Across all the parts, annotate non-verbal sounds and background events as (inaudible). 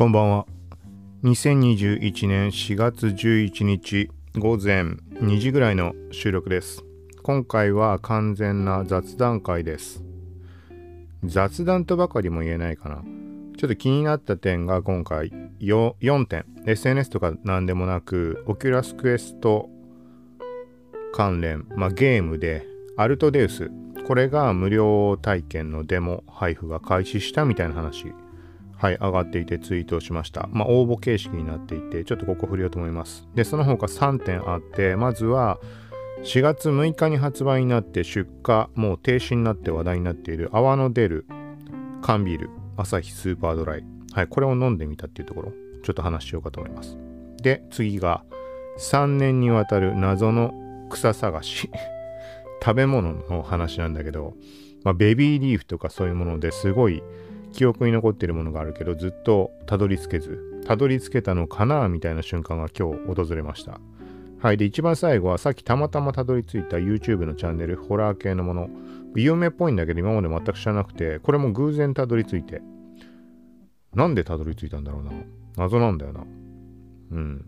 こんばんは。2021年4月11日午前2時ぐらいの収録です。今回は完全な雑談会です。雑談とばかりも言えないかな。ちょっと気になった点が今回 4, 4点。SNS とか何でもなく、オキュラスクエスト関連、まあ、ゲームでアルトデウス。これが無料体験のデモ配布が開始したみたいな話はい、上がっていてツイートをしました。まあ、応募形式になっていて、ちょっとここ振りようと思います。で、その他3点あって、まずは、4月6日に発売になって出荷、もう停止になって話題になっている泡の出る缶ビール、アサヒスーパードライ。はい、これを飲んでみたっていうところ、ちょっと話しようかと思います。で、次が、3年にわたる謎の草探し。(laughs) 食べ物の話なんだけど、まあ、ベビーリーフとかそういうものですごい記憶に残っているものがあるけどずっとたどり着けずたどり着けたのかなみたいな瞬間が今日訪れました。はいで一番最後はさっきたまたまたどり着いた YouTube のチャンネルホラー系のもの。有名っぽいんだけど今まで全く知らなくてこれも偶然たどり着いて。なんでたどり着いたんだろうな？謎なんだよな。うん。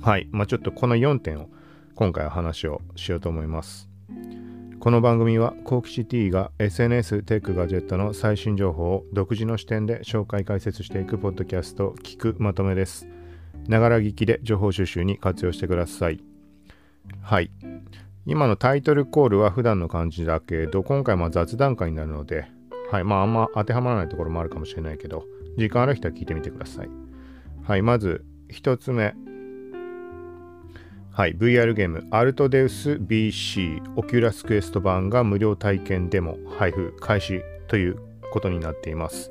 はいまあちょっとこの4点を今回は話をしようと思います。この番組はコーキシティが SNS テックガジェットの最新情報を独自の視点で紹介解説していくポッドキャスト聞くまとめです。ながら聞きで情報収集に活用してください。はい。今のタイトルコールは普段の感じだけど、今回も雑談会になるので、はい。まああんま当てはまらないところもあるかもしれないけど、時間ある人は聞いてみてください。はい。まず1つ目。はい、VR ゲーム、アルトデウス BC オキュラスクエスト版が無料体験デモ配布開始ということになっています。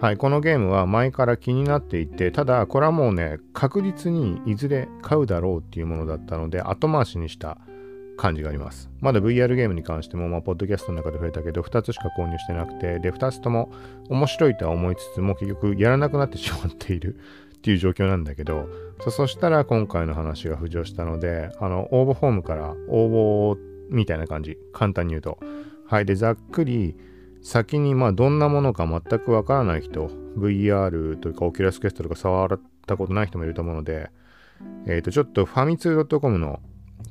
はい、このゲームは前から気になっていて、ただこれはもうね、確実にいずれ買うだろうっていうものだったので、後回しにした感じがあります。まだ VR ゲームに関しても、まあ、ポッドキャストの中で増えたけど、2つしか購入してなくて、で、2つとも面白いとは思いつつも、結局やらなくなってしまっているっていう状況なんだけど、そしたら今回の話が浮上したので、あの、応募フォームから応募みたいな感じ、簡単に言うと。はい。で、ざっくり、先にまあどんなものか全くわからない人、VR というかオキュラスケストとか触ったことない人もいると思うので、えっ、ー、と、ちょっとファミツー .com の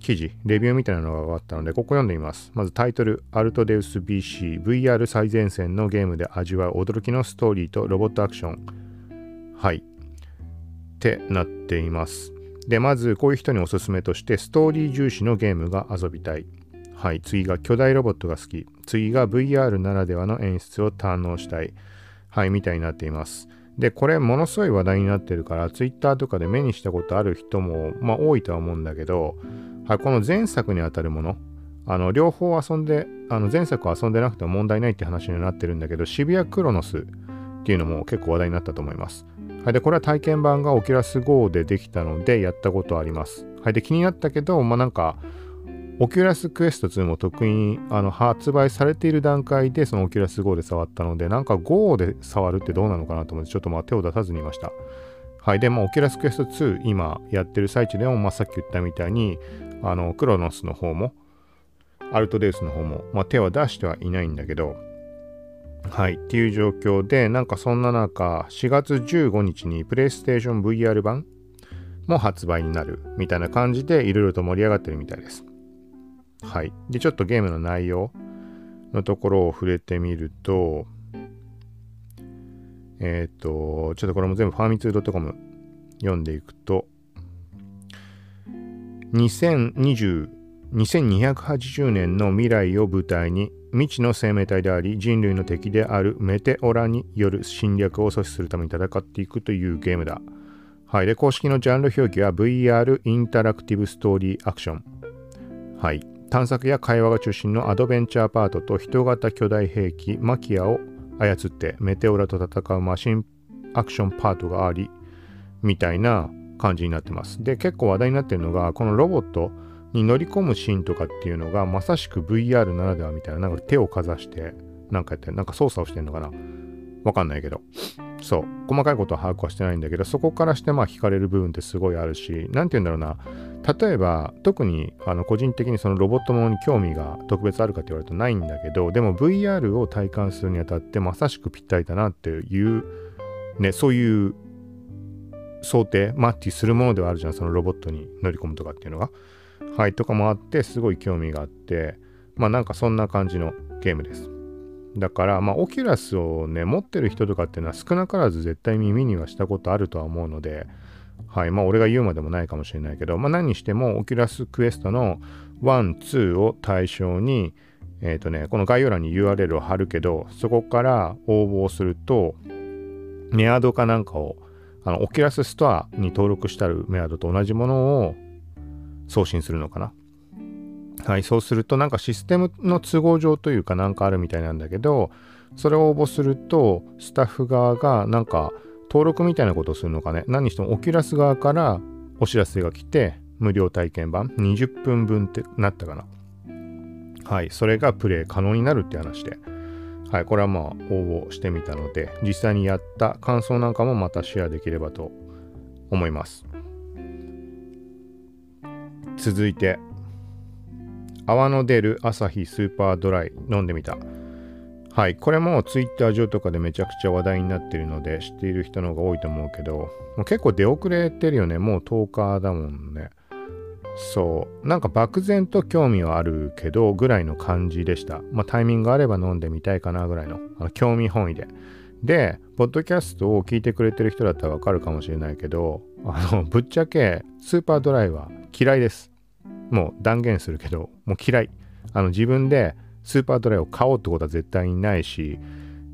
記事、レビューみたいなのが上がったので、ここ読んでみます。まずタイトル、アルトデウス BC、VR 最前線のゲームで味わう驚きのストーリーとロボットアクション。はい。ってなっています。で、まずこういう人におすすめとして、ストーリー重視のゲームが遊びたい。はい。次が巨大ロボットが好き。次が VR ならではの演出を堪能したい。はい。みたいになっています。で、これものすごい話題になってるから、Twitter とかで目にしたことある人も、まあ多いとは思うんだけど、はい、この前作にあたるもの、あの、両方遊んで、あの前作を遊んでなくても問題ないって話になってるんだけど、渋谷クロノスっていうのも結構話題になったと思います。はい、で、これは体験版がオキュラス GO でできたのでやったことあります。はい、で、気になったけど、まあなんか、オキュラスクエスト2もとっくにあの発売されている段階でそのオキュラス GO で触ったので、なんか GO で触るってどうなのかなと思って、ちょっとまあ手を出さずにいました。はい。で、まあ、オキュラスクエスト2、今やってる最中でも、まあ、さっき言ったみたいに、あの、クロノスの方も、アルトデウスの方も、まあ、手は出してはいないんだけど、はい、っていう状況で、なんかそんな中、4月15日に PlayStation VR 版も発売になるみたいな感じでいろいろと盛り上がってるみたいです。はい。で、ちょっとゲームの内容のところを触れてみると、えっ、ー、と、ちょっとこれも全部ファーミツー .com 読んでいくと、2020 2280年の未来を舞台に未知の生命体であり人類の敵であるメテオラによる侵略を阻止するために戦っていくというゲームだ。はい。で、公式のジャンル表記は VR インタラクティブストーリーアクション。はい。探索や会話が中心のアドベンチャーパートと人型巨大兵器マキアを操ってメテオラと戦うマシンアクションパートがありみたいな感じになってます。で、結構話題になってるのがこのロボットに乗り込むシーンとかっていうのがまさしく VR ならではみたいな、なんか手をかざしてなんかやって、なんか操作をしてんのかなわかんないけど。そう。細かいことは把握はしてないんだけど、そこからしてまあ惹かれる部分ってすごいあるし、なんて言うんだろうな。例えば、特にあの個人的にそのロボットものに興味が特別あるかって言われるとないんだけど、でも VR を体感するにあたってまさしくぴったりだなっていう、ね、そういう想定マッチするものではあるじゃんそのロボットに乗り込むとかっていうのがはいとかもあってすごい興味があってまあなんかそんな感じのゲームです。だからまあオキュラスをね持ってる人とかっていうのは少なからず絶対耳にはしたことあるとは思うのではいまあ俺が言うまでもないかもしれないけどまあ何にしてもオキュラスクエストの1、2を対象にえっ、ー、とねこの概要欄に URL を貼るけどそこから応募するとメアドかなんかをあのオキュラスストアに登録してあるメアドと同じものを送信するのかな？はい、そうするとなんかシステムの都合上というかなんかあるみたいなんだけど、それを応募すると、スタッフ側がなんか登録みたいなことをするのかね？何にしてもオキュラス側からお知らせが来て、無料体験版20分分ってなったかな？はい、それがプレイ可能になるって話で。はい、これはまあ応募してみたので、実際にやった感想なんかもまたシェアできればと思います。続いて、泡の出る朝日スーパードライ飲んでみた。はい。これも Twitter 上とかでめちゃくちゃ話題になってるので知っている人の方が多いと思うけど、もう結構出遅れてるよね。もう10日だもんね。そう。なんか漠然と興味はあるけど、ぐらいの感じでした。まあタイミングがあれば飲んでみたいかなぐらいのあの興味本位で。で、ポッドキャストを聞いてくれてる人だったらわかるかもしれないけど、あの、ぶっちゃけスーパードライは嫌いです。もう断言するけど、もう嫌い。あの自分でスーパードライを買おうってことは絶対にないし、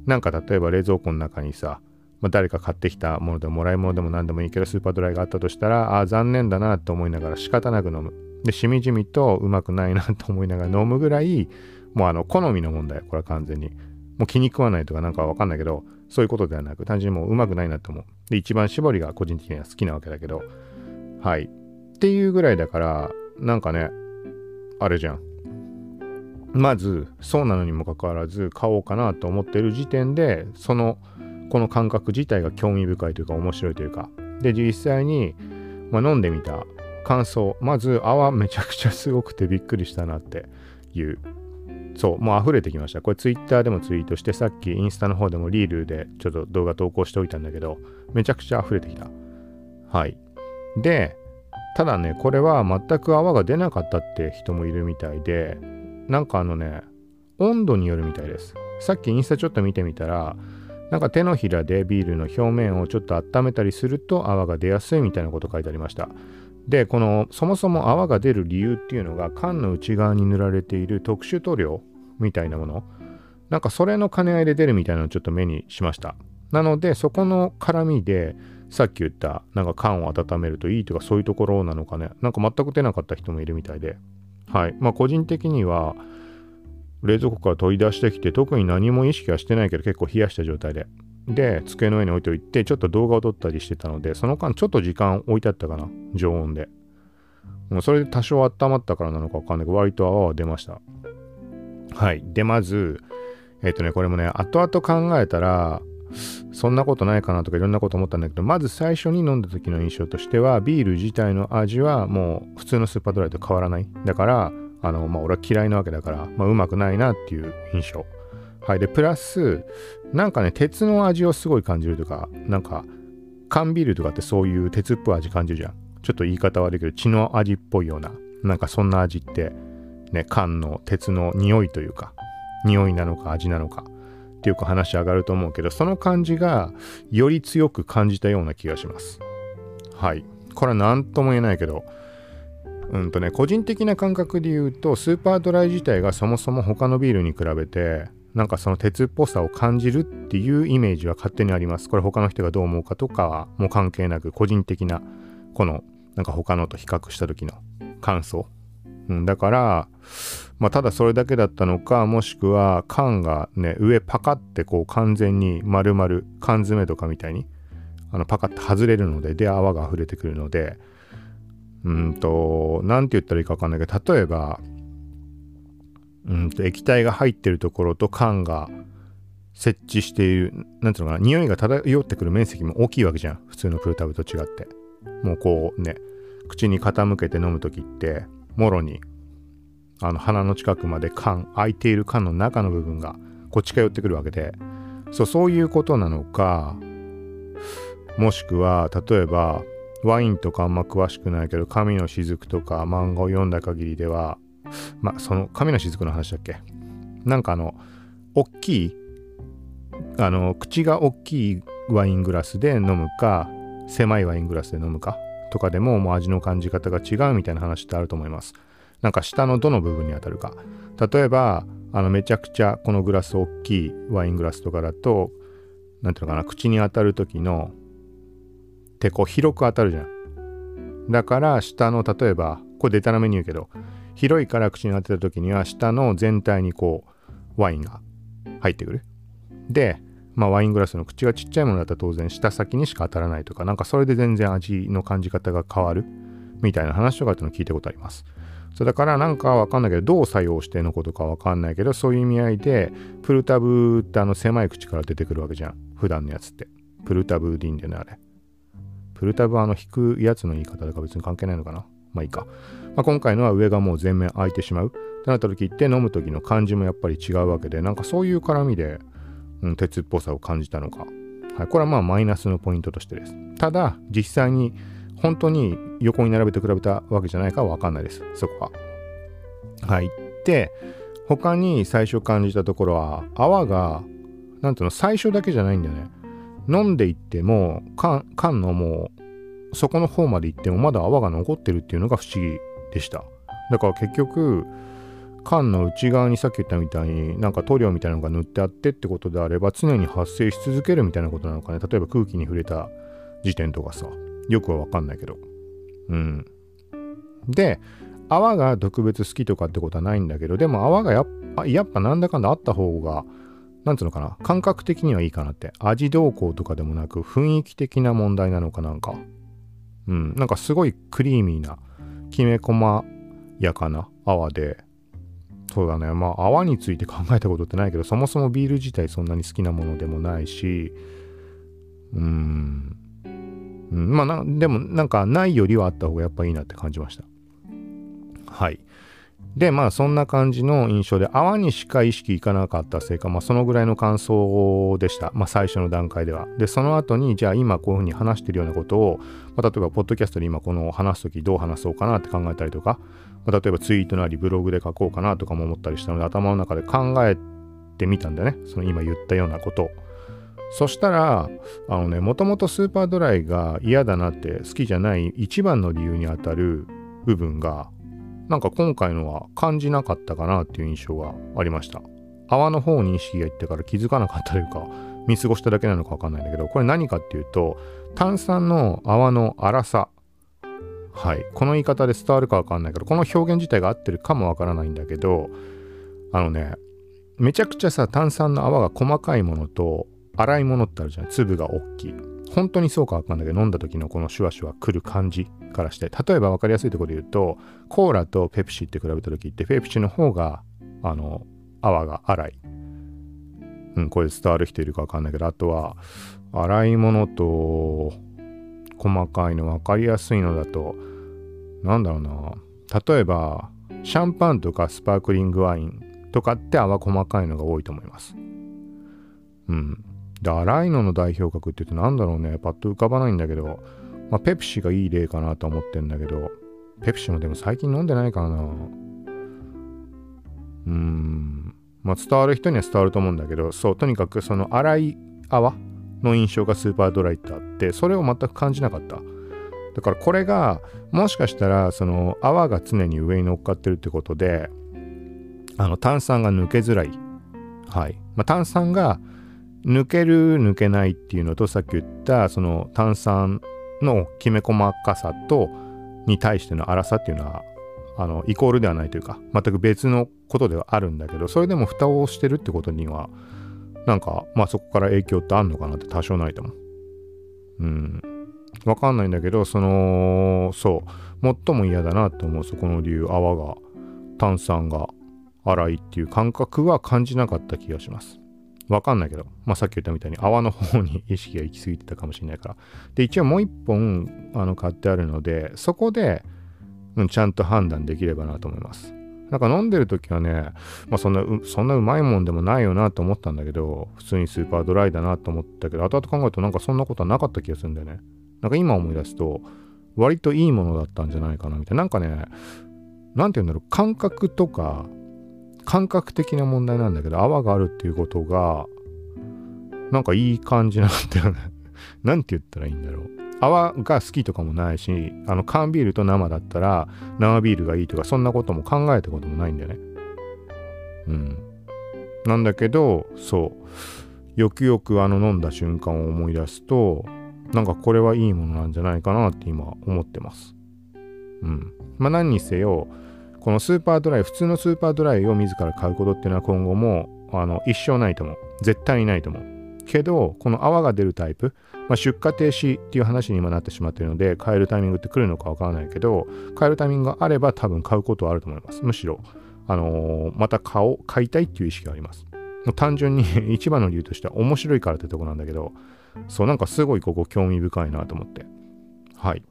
なんか例えば冷蔵庫の中にさ、まあ、誰か買ってきたものでももらい物でも何でもいいけどスーパードライがあったとしたら、ああ、残念だなって思いながら仕方なく飲む。で、しみじみとうまくないなと思いながら飲むぐらい、もうあの、好みの問題、これは完全に。もう気に食わないとかなんかわかんないけど、そういうことではなく、単純にもううまくないなと思う。で、一番搾りが個人的には好きなわけだけど、はい。っていうぐらいだから、なんかね、あれじゃん。まず、そうなのにもかかわらず、買おうかなと思ってる時点で、その、この感覚自体が興味深いというか、面白いというか。で、実際に、まあ、飲んでみた感想。まず、泡めちゃくちゃすごくてびっくりしたなっていう。そう、もう溢れてきました。これ Twitter でもツイートして、さっきインスタの方でもリールでちょっと動画投稿しておいたんだけど、めちゃくちゃ溢れてきた。はい。で、ただね、これは全く泡が出なかったって人もいるみたいで、なんかあのね、温度によるみたいです。さっきインスタちょっと見てみたら、なんか手のひらでビールの表面をちょっと温めたりすると泡が出やすいみたいなこと書いてありました。で、このそもそも泡が出る理由っていうのが缶の内側に塗られている特殊塗料みたいなもの。なんかそれの兼ね合いで出るみたいなのをちょっと目にしました。なのでそこの絡みでさっき言ったなんか缶を温めるといいとかそういうところなのかね。なんか全く出なかった人もいるみたいで。はい。まあ個人的には冷蔵庫から取り出してきて特に何も意識はしてないけど結構冷やした状態で。で机の上に置いておいてちょっと動画を撮ったりしてたのでその間ちょっと時間置いてあったかな。常温で。もうそれで多少温まったからなのかわかんないけど割と泡は出ました。はい。でまずえっ、ー、とねこれもね後々考えたらそんなことないかなとかいろんなこと思ったんだけど、まず最初に飲んだ時の印象としては、ビール自体の味はもう普通のスーパードライと変わらない。だから、あの、まあ、俺は嫌いなわけだから、まあ、うまくないなっていう印象。はい。で、プラス、なんかね、鉄の味をすごい感じるとか、なんか、缶ビールとかってそういう鉄っぽい味感じるじゃん。ちょっと言い方悪いけど、血の味っぽいような、なんかそんな味って、ね、缶の鉄の匂いというか、匂いなのか味なのか。っていうか話上がると思うけど、その感じがより強く感じたような気がします。はい。これは何とも言えないけど、うんとね、個人的な感覚で言うと、スーパードライ自体がそもそも他のビールに比べて、なんかその鉄っぽさを感じるっていうイメージは勝手にあります。これ他の人がどう思うかとかはもう関係なく、個人的な、この、なんか他のと比較した時の感想。うん、だから、まあ、ただそれだけだったのか、もしくは缶がね、上パカってこう完全に丸々缶詰とかみたいに、あのパカって外れるので、で泡が溢れてくるので、うんと、なんて言ったらいいかわかんないけど、例えば、うんと液体が入ってるところと缶が設置している、なんていうのかな、匂いが漂ってくる面積も大きいわけじゃん。普通のプルタブと違って。もうこうね、口に傾けて飲む時って、もろにあの鼻の近くまで缶開いている缶の中の部分がこう近寄ってくるわけでそうそういうことなのかもしくは例えばワインとかあんま詳しくないけど神の雫とか漫画を読んだ限りではまあその神の雫の話だっけ？なんかあの大きいあの口が大きいワイングラスで飲むか狭いワイングラスで飲むか？とかでももう味の感じ方が違うみたいな話ってあると思います。なんか下のどの部分に当たるか。例えばあのめちゃくちゃこのグラス大きいワイングラスとかだと何ていうのかな口に当たる時の手こう広く当たるじゃん。だから下の例えばこれデタラメに言うけど広いから口に当てた時には下の全体にこうワインが入ってくる。でまあワイングラスの口がちっちゃいものだったら当然下先にしか当たらないとかなんかそれで全然味の感じ方が変わるみたいな話とかっての聞いたことあります。そうだからなんかわかんないけどどう作用してのことかわかんないけどそういう意味合いでプルタブってあの狭い口から出てくるわけじゃん。普段のやつって。プルタブディンでねあれ。プルタブはあの引くやつの言い方だか別に関係ないのかな。まあいいか、まあ、今回のは上がもう全面開いてしまう。ってなった時って飲む時の感じもやっぱり違うわけでなんかそういう絡みで、うん、鉄っぽさを感じたのか、はい、これはまあマイナスのポイントとしてです。ただ実際に本当に横に並べて比べたわけじゃないかは分かんないです。そこは。はいで他に最初感じたところは泡がなんていうの最初だけじゃないんだよね。飲んでいっても缶缶のもう底の方まで行ってもまだ泡が残ってるっていうのが不思議でした。だから結局缶の内側にさっき言ったみたいになんか塗料みたいなのが塗ってあってってことであれば常に発生し続けるみたいなことなのかね例えば空気に触れた時点とかさよくは分かんないけど。うん。で、泡が特別好きとかってことはないんだけど、でも泡がやっぱやっぱなんだかんだあった方が、なんつうのかな、感覚的にはいいかなって。味動向とかでもなく、雰囲気的な問題なのかなんか。うん。なんかすごいクリーミーな、きめ細やかな泡で、そうだね。まあ、泡について考えたことってないけど、そもそもビール自体そんなに好きなものでもないし、うん。うん、まあな、でもなんかないよりはあった方がやっぱいいなって感じました。はい。で、まあそんな感じの印象で、泡にしか意識いかなかったせいか、まあそのぐらいの感想でした。まあ最初の段階では。で、その後に、じゃあ今こういうふうに話してるようなことを、まあ、例えばポッドキャストで今この話すときどう話そうかなって考えたりとか、まあ、例えばツイートなりブログで書こうかなとかも思ったりしたので、頭の中で考えてみたんだよね。その今言ったようなことを。そしたら、あのね、もともとスーパードライが嫌だなって好きじゃない一番の理由にあたる部分が、なんか今回のは感じなかったかなっていう印象がありました。泡の方に意識がいってから気づかなかったというか、見過ごしただけなのかわかんないんだけど、これ何かっていうと、炭酸の泡の粗さ。はい。この言い方で伝わるかわかんないけど、この表現自体が合ってるかもわからないんだけど、あのね、めちゃくちゃさ、炭酸の泡が細かいものと、洗い物ってあるじゃん粒が大きい本当にそうかわかんないけど飲んだ時のこのシュワシュワくる感じからして例えば分かりやすいところで言うとコーラとペプシって比べた時ってペプシの方があの泡が粗い。うんこれ伝わる人いるか分かんないけどあとは洗い物と細かいの分かりやすいのだとなんだろうな。例えばシャンパンとかスパークリングワインとかって泡細かいのが多いと思います。うん。で、荒いのの代表格って言うと何だろうね、パッと浮かばないんだけど、まあ、ペプシがいい例かなと思ってんだけど、ペプシもでも最近飲んでないからな。うーん。まあ、伝わる人には伝わると思うんだけど、そう、とにかくその荒い泡の印象がスーパードライってあって、それを全く感じなかった。だからこれが、もしかしたら、その泡が常に上に乗っかってるってことで、あの炭酸が抜けづらい。はい。まあ、炭酸が抜ける抜けないっていうのとさっき言ったその炭酸のきめ細かさとに対しての粗さっていうのはあのイコールではないというか全く別のことではあるんだけどそれでも蓋をしてるってことにはなんかまあそこから影響ってあんのかなって多少ないと思う。うん。わかんないんだけどそのそう最も嫌だなと思うそこの理由泡が炭酸が粗いっていう感覚は感じなかった気がします。わかんないけど、まあ、さっき言ったみたいに泡の方に (laughs) 意識が行き過ぎてたかもしれないから。で、一応もう一本あの買ってあるので、そこで、うん、ちゃんと判断できればなと思います。なんか飲んでる時はね、まあそんな、そんなうまいもんでもないよなと思ったんだけど、普通にスーパードライだなと思ったけど、後々考えるとなんかそんなことはなかった気がするんだよね。なんか今思い出すと、割といいものだったんじゃないかなみたいな。なんかね、なんて言うんだろう、感覚とか、感覚的な問題なんだけど、泡があるっていうことが、なんかいい感じなんだよね。(laughs) なんて言ったらいいんだろう。泡が好きとかもないし、あの缶ビールと生だったら生ビールがいいとかそんなことも考えたこともないんだよね。うん。なんだけど、そう。よくよくあの飲んだ瞬間を思い出すと、なんかこれはいいものなんじゃないかなって今思ってます。うん。まあ何にせよ、このスーパードライ、普通のスーパードライを自ら買うことっていうのは今後もあの一生ないと思う。絶対にないと思う。けど、この泡が出るタイプ、まあ、出荷停止っていう話に今なってしまってるので、買えるタイミングって来るのかわからないけど、買えるタイミングがあれば多分買うことはあると思います。むしろ、あのー、また買おう、買いたいっていう意識があります。もう単純に (laughs) 一番の理由としては面白いからってとこなんだけど、そう、なんかすごいここ興味深いなと思って。はい。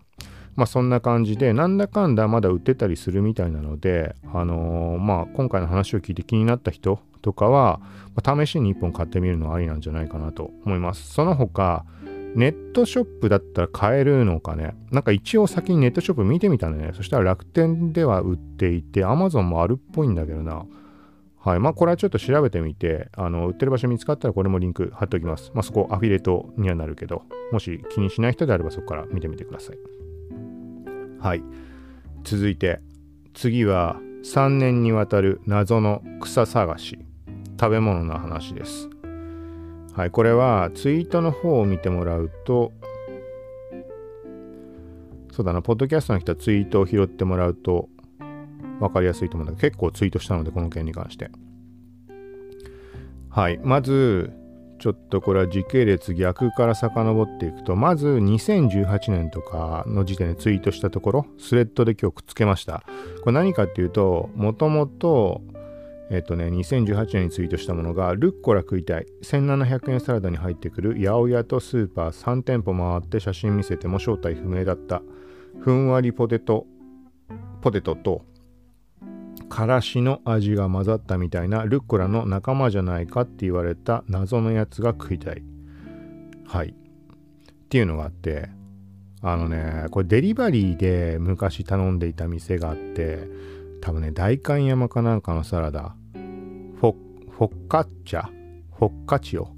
まあそんな感じで、なんだかんだまだ売ってたりするみたいなので、あのー、まあ今回の話を聞いて気になった人とかは、まあ、試しに1本買ってみるのはありなんじゃないかなと思います。その他、ネットショップだったら買えるのかね。なんか一応先にネットショップ見てみたね。そしたら楽天では売っていて、Amazon もあるっぽいんだけどな。はい。まあこれはちょっと調べてみて、あの、売ってる場所見つかったらこれもリンク貼っておきます。まあそこアフィリエイトにはなるけど、もし気にしない人であればそこから見てみてください。はい。続いて、次は3年にわたる謎の草探し。食べ物の話です。はい、これはツイートの方を見てもらうと、そうだな、ポッドキャストの人はツイートを拾ってもらうと分かりやすいと思うんだけど、結構ツイートしたので、この件に関して。はい、まず、ちょっとこれは時系列逆から遡っていくと、まず2018年とかの時点でツイートしたところ、スレッドで今日くっつけました。これ何かっていうと、もともと、えっとね、2018年にツイートしたものが、ルッコラ食いたい。1700円サラダに入ってくる八百屋とスーパー3店舗回って写真見せても正体不明だった。ふんわりポテト、ポテトと、からしの味が混ざったみたいなルッコラの仲間じゃないかって言われた謎のやつが食いたい。はい。っていうのがあって、あのね、これデリバリーで昔頼んでいた店があって、多分ね、代官山かなんかのサラダ、フォフォッカッチャ？フォッカチオ？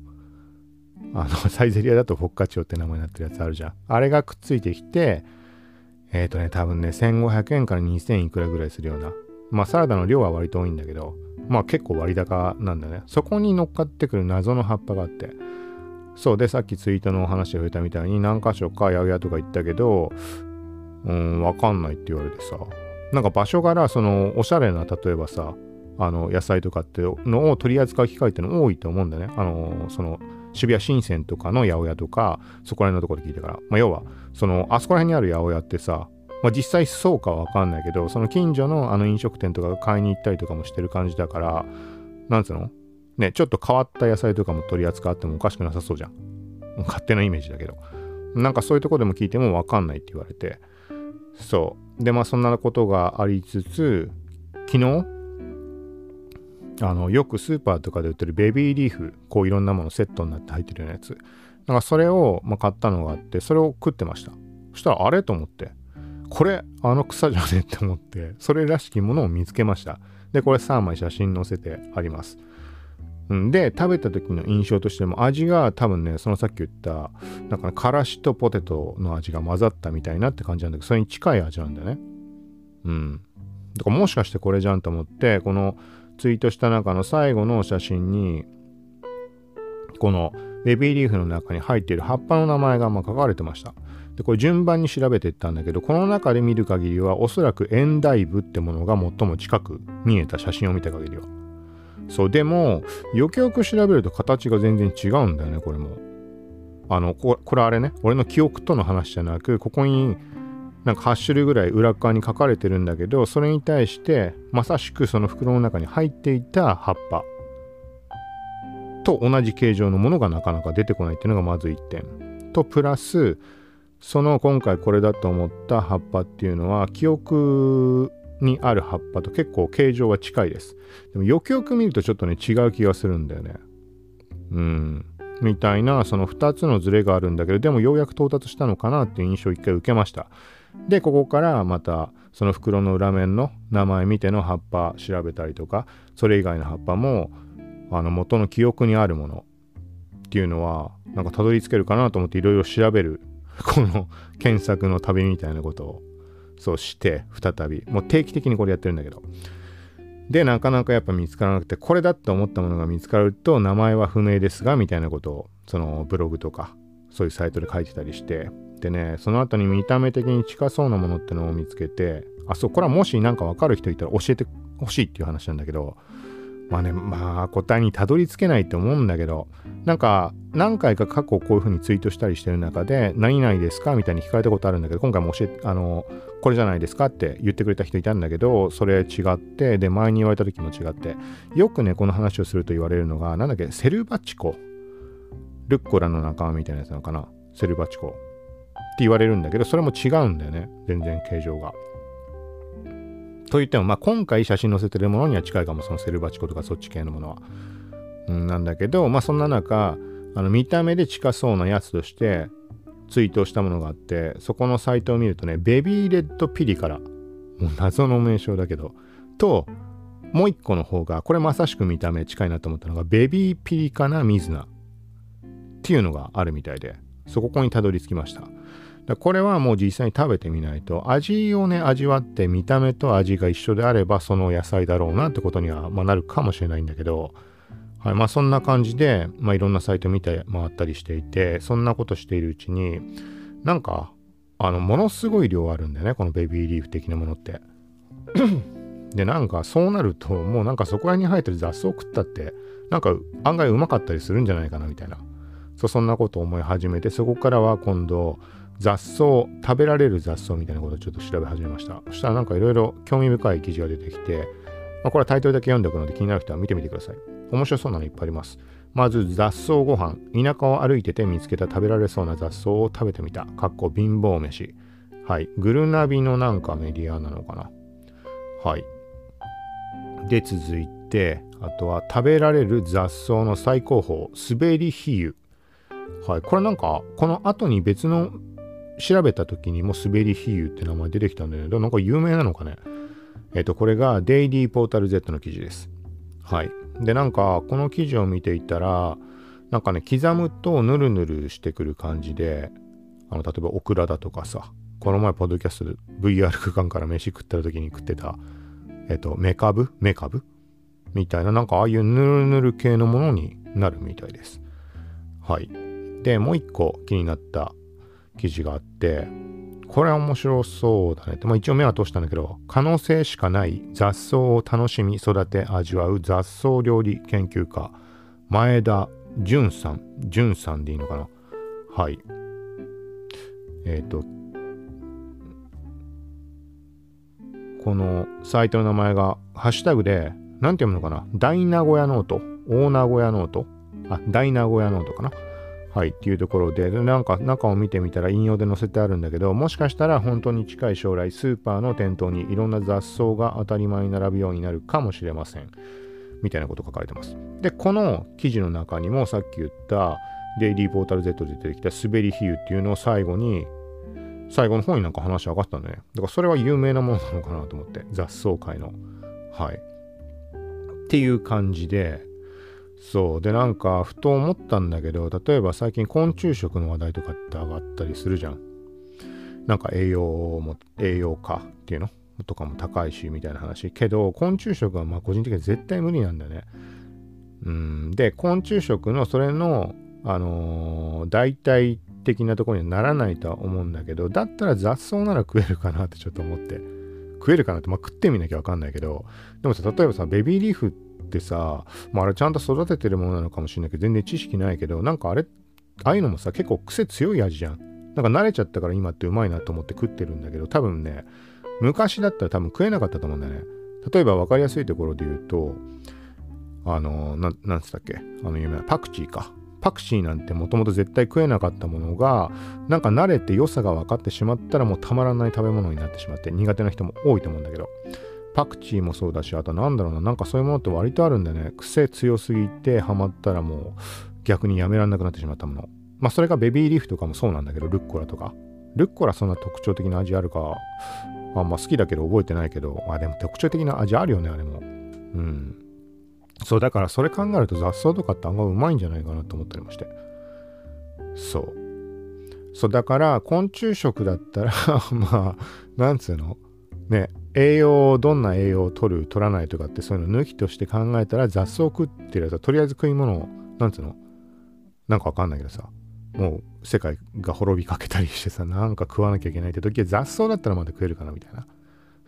あの、(laughs) サイゼリアだとフォッカチオって名前になってるやつあるじゃん。あれがくっついてきて、えっ、ー、とね、多分ね、1500円から2000いくらぐらいするような。まあ、サラダの量は割と多いんだけど、まあ結構割高なんだね。そこに乗っかってくる謎の葉っぱがあって。そうで、さっきツイートのお話が増えたみたいに何箇所か八百屋とか行ったけど、うん、わかんないって言われてさ。なんか場所柄、その、おしゃれな、例えばさ、あの、野菜とかってのを取り扱う機会っての多いと思うんだよね。あの、その、渋谷新鮮とかの八百屋とか、そこら辺のところで聞いてから。まあ、要は、その、あそこら辺にある八百屋ってさ、まあ、実際そうかはわかんないけど、その近所のあの飲食店とか買いに行ったりとかもしてる感じだから、なんつうの？ね、ちょっと変わった野菜とかも取り扱ってもおかしくなさそうじゃん。勝手なイメージだけど。なんかそういうとこでも聞いてもわかんないって言われて。そう。で、まあそんなことがありつつ、昨日、あの、よくスーパーとかで売ってるベビーリーフ、こういろんなものセットになって入ってるようなやつ。なんかそれを、まあ、買ったのがあって、それを食ってました。そしたらあれと思って、これ、あの草じゃねって思って、それらしきものを見つけました。で、これ3枚写真載せてあります。で、食べた時の印象としても味が多分ね、そのさっき言った、なんか、ね、からしとポテトの味が混ざったみたいなって感じなんだけど、それに近い味なんだよね。うん。だからもしかしてこれじゃんと思って、このツイートした中の最後の写真に、このベビーリーフの中に入っている葉っぱの名前がま書かれてました。で、これ順番に調べていったんだけど、この中で見る限りは、おそらくエンダイブってものが最も近く見えた写真を見た限りは。そう、でも、よくよく調べると形が全然違うんだよね、これも。あの、ここれあれね、俺の記憶との話じゃなく、ここになんか8種類ぐらい裏側に書かれてるんだけど、それに対して、まさしくその袋の中に入っていた葉っぱと同じ形状のものがなかなか出てこないっていうのがまず1点。と、プラス、その今回これだと思った葉っぱっていうのは、記憶にある葉っぱと結構形状は近いです。でもよくよく見るとちょっとね違う気がするんだよね。うん。みたいなその2つのズレがあるんだけどでもようやく到達したのかなっていう印象を一回受けました。でここからまたその袋の裏面の名前見ての葉っぱ調べたりとかそれ以外の葉っぱもあの元の記憶にあるものっていうのはなんかたどり着けるかなと思っていろいろ調べるこの検索の旅みたいなことをそうして再び。もう定期的にこれやってるんだけど。でなかなかやっぱ見つからなくてこれだって思ったものが見つかると名前は不明ですがみたいなことをそのブログとかそういうサイトで書いてたりして。でねその後に見た目的に近そうなものってのを見つけてあそうこれはもし何か分かる人いたら教えてほしいっていう話なんだけどまあね、まあ答えにたどり着けないと思うんだけど、なんか何回か過去こういうふうにツイートしたりしてる中で、何々ですかみたいに聞かれたことあるんだけど、今回も教えあの、これじゃないですかって言ってくれた人いたんだけど、それ違って、で、前に言われた時も違って、よくね、この話をすると言われるのが、なんだっけ、セルバチコ。ルッコラの仲間みたいなやつなのかな。セルバチコ。って言われるんだけど、それも違うんだよね。全然形状が。と言っても、まあ、今回写真載せてるものには近いかも、そのセルバチコとかそっち系のものは。うん、なんだけど、まあ、そんな中、あの見た目で近そうなやつとしてツイートしたものがあって、そこのサイトを見るとね、ベビーレッドピリカラ、もう謎の名称だけど、と、もう一個の方が、これまさしく見た目近いなと思ったのが、ベビーピリカナミズナっていうのがあるみたいで、そこにたどり着きました。これはもう実際に食べてみないと味をね味わって見た目と味が一緒であればその野菜だろうなってことには、まあ、なるかもしれないんだけど、はいまあ、そんな感じで、まあ、いろんなサイト見て回ったりしていてそんなことしているうちになんかあのものすごい量あるんだよねこのベビーリーフ的なものって。(coughs) でなんかそうなるともうなんかそこら辺に生えてる雑草食ったってなんか案外うまかったりするんじゃないかなみたいなそうそんなことを思い始めてそこからは今度雑草食べられる雑草みたいなことをちょっと調べ始めました。そしたらなんかいろいろ興味深い記事が出てきて、まあ、これはタイトルだけ読んでおくので気になる人は見てみてください。面白そうなのいっぱいあります。まず雑草ご飯。田舎を歩いてて見つけた食べられそうな雑草を食べてみた。かっこ貧乏飯。はい。グルナビのなんかメディアなのかな。はい。で続いてあとは食べられる雑草の最高峰。滑り比喩はい。これなんかこの後に別の調べた時にも滑り比喩って名前出てきたんだけど、なんか有名なのかね。えっ、と、これがデイリーポータル Z の記事です。はい。で、なんか、この記事を見ていたら、なんかね、刻むとヌルヌルしてくる感じで、あの、例えばオクラだとかさ、この前、ポッドキャスト VR 区間から飯食ってた時に食ってた、えっ、と、メカブ？メカブ？みたいな、なんかああいうヌルヌル系のものになるみたいです。はい。で、もう一個気になった記事があって、これは面白そうだね。って、まあ、一応目は通したんだけど、可能性しかない雑草を楽しみ育て味わう雑草料理研究家、前田淳さん、淳さんでいいのかな？はい。えっ、ー、と、このサイトの名前が、ハッシュタグで、なんて読むのかな？大名古屋ノート。大名古屋ノート。あ、大名古屋ノートかな？はい、っていうところで、なんか中を見てみたら引用で載せてあるんだけど、もしかしたら本当に近い将来、スーパーの店頭にいろんな雑草が当たり前に並ぶようになるかもしれません。みたいなこと書かれてます。で、この記事の中にもさっき言ったデイリーポータル Z で出てきた滑り比喩っていうのを最後に、最後の方になんか話上がったんだね。だからそれは有名なものなのかなと思って、雑草界の。はい。っていう感じで、そう。でなんかふと思ったんだけど例えば最近昆虫食の話題とかって上がったりするじゃん。なんか栄養も栄養価っていうの？とかも高いしみたいな話。けど昆虫食はまあ個人的には絶対無理なんだよね。うん。で昆虫食のそれのあのー、代替的なところにはならないとは思うんだけどだったら雑草なら食えるかなってちょっと思って。食えるかなってまあ食ってみなきゃわかんないけど。でもさ例えばさベビーリーフってってさ、まあ、あれちゃんと育ててるものなのかもしれないけど、全然知識ないけど、なんかあれ、ああいうのもさ、結構癖強い味じゃん。なんか慣れちゃったから今ってうまいなと思って食ってるんだけど、多分ね、昔だったら多分食えなかったと思うんだよね。例えば分かりやすいところで言うと、あの、ななんつったっけ？あの有名なパクチーか。パクチーなんてもともと絶対食えなかったものが、なんか慣れて良さが分かってしまったらもうたまらない食べ物になってしまって苦手な人も多いと思うんだけど、パクチーもそうだし、あとなんだろうな、なんかそういうものって割とあるんだよね。癖強すぎてハマったらもう逆にやめられなくなってしまったもの。まあそれがベビーリーフとかもそうなんだけど、ルッコラとか。ルッコラそんな特徴的な味あるか、あまあ好きだけど覚えてないけど、まあでも特徴的な味あるよね、あれも。うん。そう、だからそれ考えると雑草とかって案外うまいんじゃないかなと思ったりもして。そう。そう、だから昆虫食だったら (laughs) まあ、なんつうの？ね、栄養をどんな栄養を取る取らないとかってそういうの抜きとして考えたら雑草食ってるやつはとりあえず食い物をなんつうの？なんかわかんないけどさもう世界が滅びかけたりしてさなんか食わなきゃいけないって時は雑草だったらまだ食えるかなみたいな。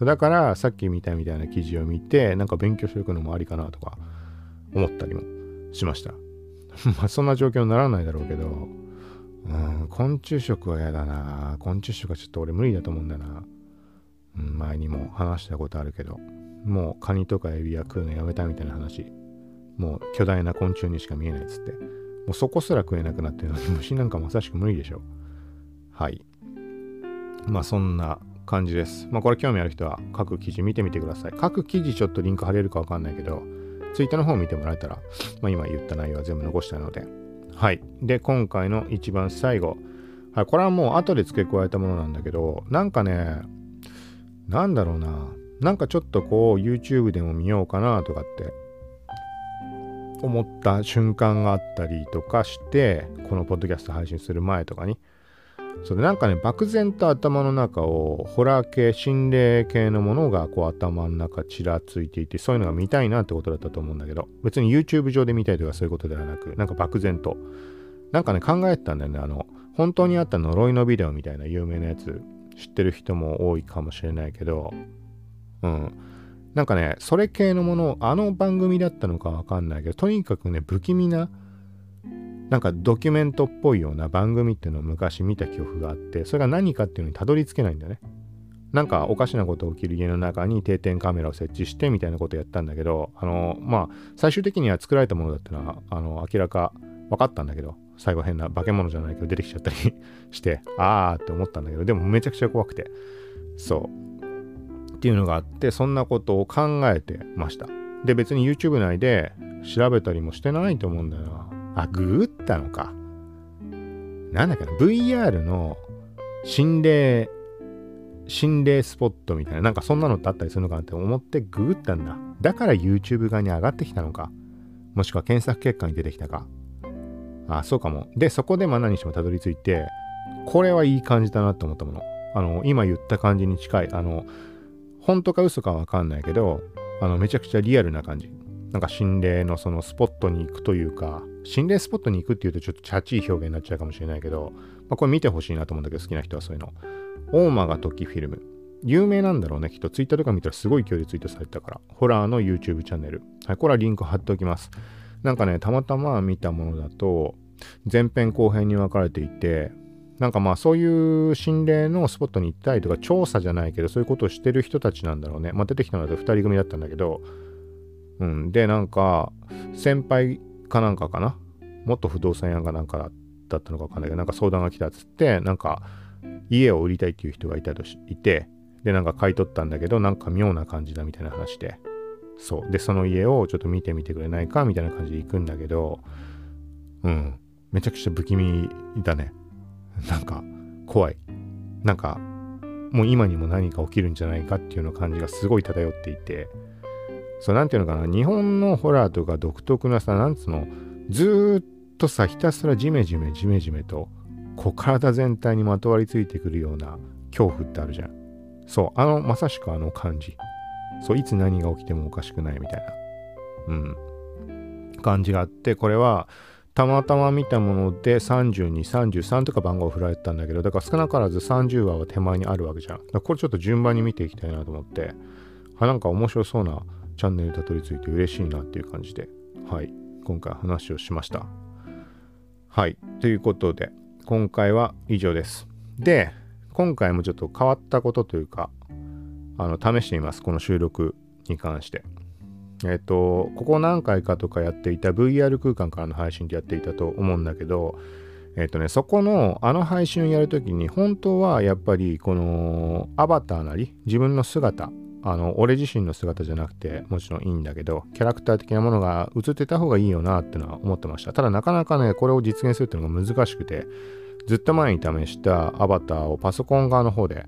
だからさっき見たみたいな記事を見てなんか勉強しておくのもありかなとか思ったりもしました。(laughs) まあそんな状況にならないだろうけどうん昆虫食は嫌だな。昆虫食はちょっと俺無理だと思うんだよな。前にも話したことあるけどもうカニとかエビは食うのやめたみたいな話。もう巨大な昆虫にしか見えないっつって。もうそこすら食えなくなってるのに虫なんかまさしく無理でしょ。はい。まあそんな感じです。まあこれ興味ある人は各記事見てみてください。各記事ちょっとリンク貼れるかわかんないけどツイッターの方見てもらえたら、まあ、今言った内容は全部残したので。はい。で今回の一番最後。はい、これはもう後で付け加えたものなんだけど、なんかね、なんだろうな。なんかちょっとこう YouTube でも見ようかなとかって思った瞬間があったりとかして、このポッドキャスト配信する前とかに。それなんかね、漠然と頭の中をホラー系、心霊系のものがこう頭の中ちらついていて、そういうのが見たいなってことだったと思うんだけど、別に YouTube 上で見たいとかそういうことではなく、なんか漠然と。なんかね、考えてたんだよね。あの、本当にあった呪いのビデオみたいな有名なやつ知ってる人も多いかもしれないけど、うん。なんかね、それ系のもの、あの番組だったのかわかんないけど、とにかくね、不気味な、なんかドキュメントっぽいような番組っていうのを昔見た記憶があって、それが何かっていうのにたどり着けないんだよね。なんかおかしなこと起きる家の中に定点カメラを設置してみたいなことやったんだけど、あの、まあ、最終的には作られたものだってのは、あの、明らか分かったんだけど、最後変な化け物じゃないけど出てきちゃったり (laughs) して、あーって思ったんだけど、でもめちゃくちゃ怖くて、そう。っていうのがあって、そんなことを考えてました。で、別に YouTube 内で調べたりもしてないと思うんだよな。あ、ググったのか。なんだっけな、VR の心霊、心霊スポットみたいな、なんかそんなのってあったりするのかなって思ってググったんだ。だから YouTube 側に上がってきたのか。もしくは検索結果に出てきたか。あ、そうかも。で、そこでまあ何してもたどり着いて、これはいい感じだなって思ったもの。あの、今言った感じに近い。あの、本当か嘘かわかんないけど、あの、めちゃくちゃリアルな感じ。なんか心霊のそのスポットに行くというか、心霊スポットに行くっていうとちょっとチャチい表現になっちゃうかもしれないけど、まあ、これ見てほしいなと思うんだけど、好きな人はそういうの。大間が時フィルム。有名なんだろうね、きっと。ツイッターとか見たらすごい勢いでツイートされてたから。ホラーの YouTube チャンネル。はい、これはリンク貼っておきます。なんかね、たまたま見たものだと、前編後編に分かれていて、なんかまあそういう心霊のスポットに行ったりとか調査じゃないけどそういうことをしてる人たちなんだろうね。まあ出てきたのは2人組だったんだけど、うん。で、なんか先輩かなんかかな？元不動産屋かなんかだったのかわかんないけど、なんか相談が来たっつって、なんか家を売りたいっていう人がいたとしいて、で、なんか買い取ったんだけど、なんか妙な感じだみたいな話で、そう。で、その家をちょっと見てみてくれないかみたいな感じで行くんだけど、うん。めちゃくちゃ不気味だね。なんか、怖い。なんか、もう今にも何か起きるんじゃないかっていうような感じがすごい漂っていて、そう、なんていうのかな、日本のホラーとか独特なさ、なんつうの、ずっとさ、ひたすらジメジメジメジメと、こう体全体にまとわりついてくるような恐怖ってあるじゃん。そう、あの、まさしくあの感じ。そう、いつ何が起きてもおかしくないみたいな、うん、感じがあって、これは、たまたま見たもので32、33とか番号を振られてたんだけど、だから少なからず30話は手前にあるわけじゃん。これちょっと順番に見ていきたいなと思って、あ、なんか面白そうなチャンネルにたどり着いて嬉しいなっていう感じで、はい、今回話をしました。はい、ということで、今回は以上です。で、今回もちょっと変わったことというか、あの、試しています。この収録に関して。えっ、と、ここ何回かとかやっていた VR 空間からの配信でやっていたと思うんだけど、えっ、とね、そこのあの配信をやるときに本当はやっぱりこのアバターなり自分の姿あの俺自身の姿じゃなくてもちろんいいんだけどキャラクター的なものが映ってた方がいいよなってのは思ってましたただなかなかねこれを実現するっていうのが難しくてずっと前に試したアバターをパソコン側の方で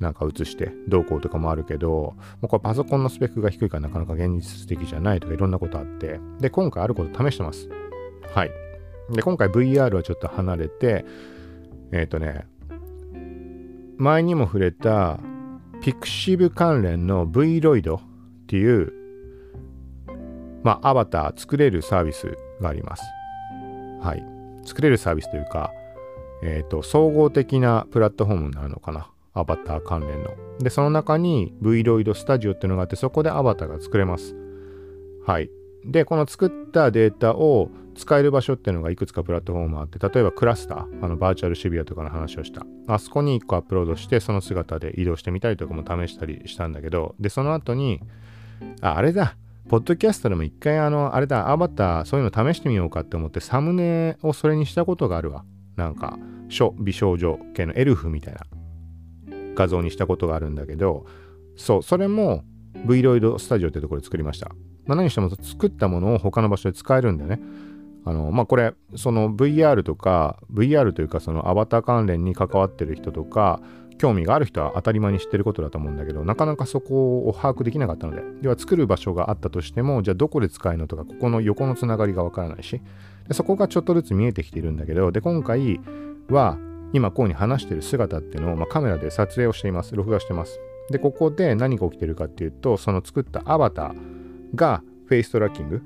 なんか映してどうこうとかもあるけどもうこれパソコンのスペックが低いからなかなか現実的じゃないとかいろんなことあって。で今回あること試してます。はい。で今回 VR はちょっと離れてえっ、ー、とね前にも触れたピクシブ関連の V ロイドっていうまあアバター作れるサービスがあります。はい。作れるサービスというかえっ、ー、と総合的なプラットフォームになるのかな。アバター関連の。で、その中に Vroid Studio っていうのがあって、そこでアバターが作れます。はい。で、この作ったデータを使える場所っていうのがいくつかプラットフォームあって、例えばクラスター、あのバーチャルシビアとかの話をした。あそこに1個アップロードして、その姿で移動してみたりとかも試したりしたんだけど、で、その後に、あ、あれだ、ポッドキャストでも一回あの、あれだ、アバター、そういうの試してみようかって思って、サムネをそれにしたことがあるわ。なんか、美少女系のエルフみたいな。画像にしたことがあるんだけど、そう、それも Vroid Studio ってところで作りました。まあ、何しても作ったものを他の場所で使えるんだよね。あの、まあ、これ、その VR とか、VR というかそのアバター関連に関わってる人とか、興味がある人は当たり前に知ってることだと思うんだけど、なかなかそこを把握できなかったので、では作る場所があったとしても、じゃあどこで使えるのとか、ここの横のつながりがわからないしで、そこがちょっとずつ見えてきているんだけど、で、今回は、今こうに話してる姿っていうのを、まあ、カメラで撮影をしています。録画してます。で、ここで何が起きてるかっていうと、その作ったアバターがフェイストラッキング、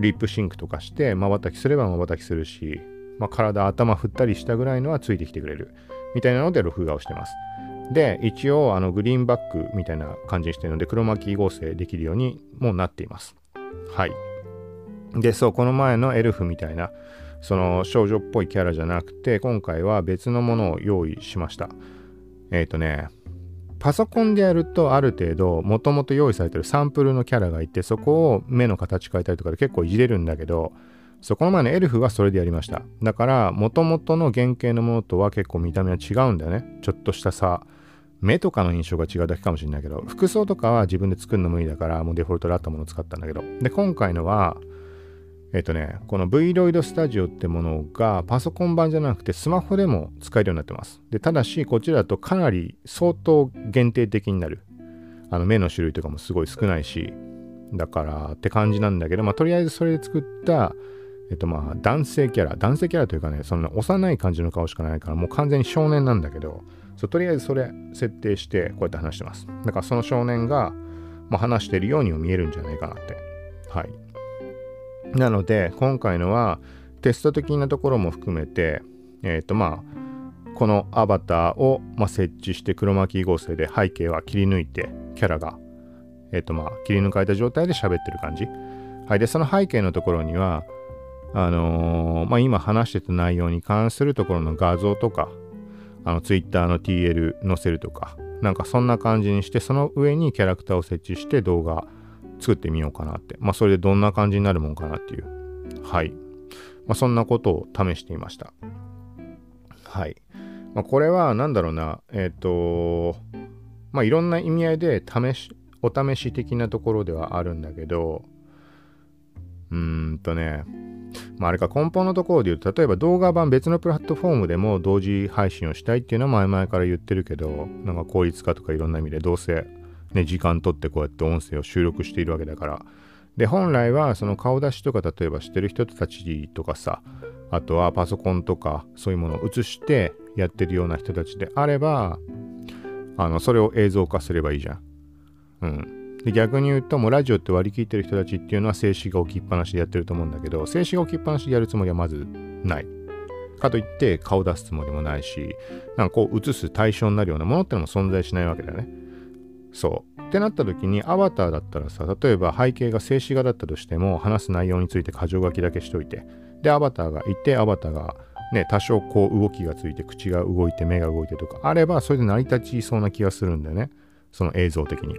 リップシンクとかして、瞬きすれば瞬きするし、まあ、体、頭振ったりしたぐらいのはついてきてくれる。みたいなので録画をしてます。で、一応、あの、グリーンバックみたいな感じにしてるので、クロマキー合成できるようにもなっています。はい。で、そう、この前のエルフみたいな、その少女っぽいキャラじゃなくて今回は別のものを用意しました。えっ、ー、とねパソコンでやるとある程度もともと用意されてるサンプルのキャラがいてそこを目の形変えたりとかで結構いじれるんだけどそこの前のエルフはそれでやりました。だからもともとの原型のものとは結構見た目は違うんだよね。ちょっとしたさ目とかの印象が違うだけかもしれないけど服装とかは自分で作るの無理だからもうデフォルトであったものを使ったんだけど。で今回のはえっ、とね、この Vroid Studio ってものがパソコン版じゃなくてスマホでも使えるようになってます。で、ただしこちらだとかなり相当限定的になる。あの目の種類とかもすごい少ないし、だからって感じなんだけど、まあとりあえずそれで作った、えっとまあ男性キャラ、男性キャラというかね、そんな幼い感じの顔しかないからもう完全に少年なんだけど、そうとりあえずそれ設定してこうやって話してます。だからその少年が、まあ、話してるようにも見えるんじゃないかなって。はい。なので、今回のはテスト的なところも含めて、えっ、ー、とまあ、このアバターを、まあ、設置して黒巻合成で背景は切り抜いて、キャラが、えっ、ー、とまあ、切り抜かれた状態で喋ってる感じ。はい。で、その背景のところには、あのー、まあ、今話してた内容に関するところの画像とか、あの、Twitter の TL 載せるとか、なんかそんな感じにして、その上にキャラクターを設置して動画作ってみようかなって。まあ、それでどんな感じになるもんかなっていう。はい。まあ、そんなことを試していました。はい。まあ、これは何だろうな、えっ、ー、と、まあ、いろんな意味合いで試し、お試し的なところではあるんだけど、うーんとね、まあ、あれか根本のところで言うと、例えば動画版別のプラットフォームでも同時配信をしたいっていうのは前々から言ってるけど、なんか効率化とかいろんな意味でどうせね、時間取ってこうやって音声を収録しているわけだから。で、本来はその顔出しとか例えばしてる人たちとかさ、あとはパソコンとかそういうものを映してやってるような人たちであれば、あの、それを映像化すればいいじゃん。うん。で、逆に言うと、もうラジオって割り切ってる人たちっていうのは静止画置きっぱなしでやってると思うんだけど、静止画置きっぱなしでやるつもりはまずない。かといって顔出すつもりもないし、なんかこう映す対象になるようなものってのも存在しないわけだよね。そう。ってなった時にアバターだったらさ、例えば背景が静止画だったとしても話す内容について箇条書きだけしといて、で、アバターがいて、アバターがね、多少こう動きがついて、口が動いて、目が動いてとかあれば、それで成り立ちそうな気がするんだよね。その映像的に。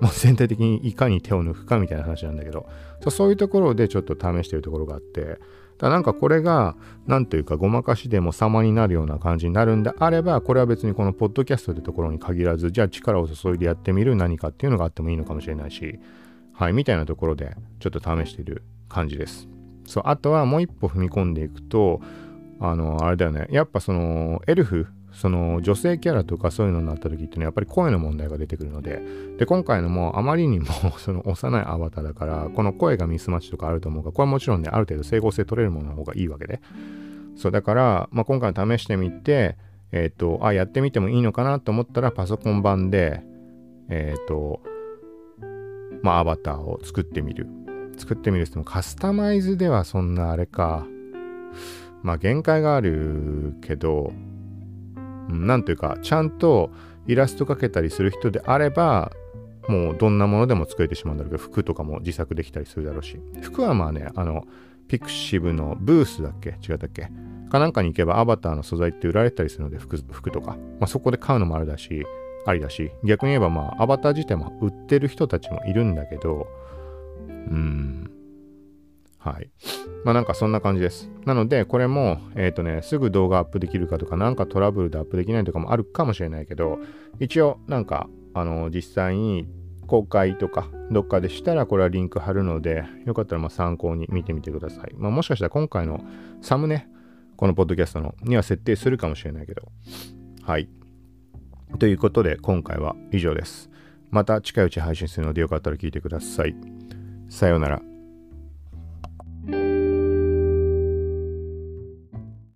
もう全体的にいかに手を抜くかみたいな話なんだけど、そういうところでちょっと試してるところがあって、だなんかこれが、何というかごまかしでも様になるような感じになるんであれば、これは別にこのポッドキャストってところに限らず、じゃあ力を注いでやってみる何かっていうのがあってもいいのかもしれないし、はい、みたいなところでちょっと試している感じです。そう、あとはもう一歩踏み込んでいくと、あの、あれだよね、やっぱその、エルフその女性キャラとかそういうのになった時ってねやっぱり声の問題が出てくるのでで今回のもあまりにも (laughs) その幼いアバターだからこの声がミスマッチとかあると思うがこれはもちろんねある程度整合性取れるものの方がいいわけで。そうだから、まあ、今回試してみてえっ、ー、とあやってみてもいいのかなと思ったらパソコン版でえっ、ー、とまあアバターを作ってみる。作ってみるってもカスタマイズではそんなあれか。まあ限界があるけどなんというか、ちゃんとイラスト描けたりする人であれば、もうどんなものでも作れてしまうんだろうけど、服とかも自作できたりするだろうし。服はまあね、あの、ピクシブのブースだっけ？違ったっけ？かなんかに行けばアバターの素材って売られたりするので服、服とか。まあそこで買うのもあるだし、ありだし、逆に言えばまあアバター自体も売ってる人たちもいるんだけど、うん、はい。まあなんかそんな感じです。なので、これも、えっ、ー、とね、すぐ動画アップできるかとか、なんかトラブルでアップできないとかもあるかもしれないけど、一応、なんか、あの、実際に公開とか、どっかでしたら、これはリンク貼るので、よかったらま参考に見てみてください。まあもしかしたら今回のサムネ、このポッドキャストのには設定するかもしれないけど。はい。ということで、今回は以上です。また近いうち配信するのでよかったら聞いてください。さようなら。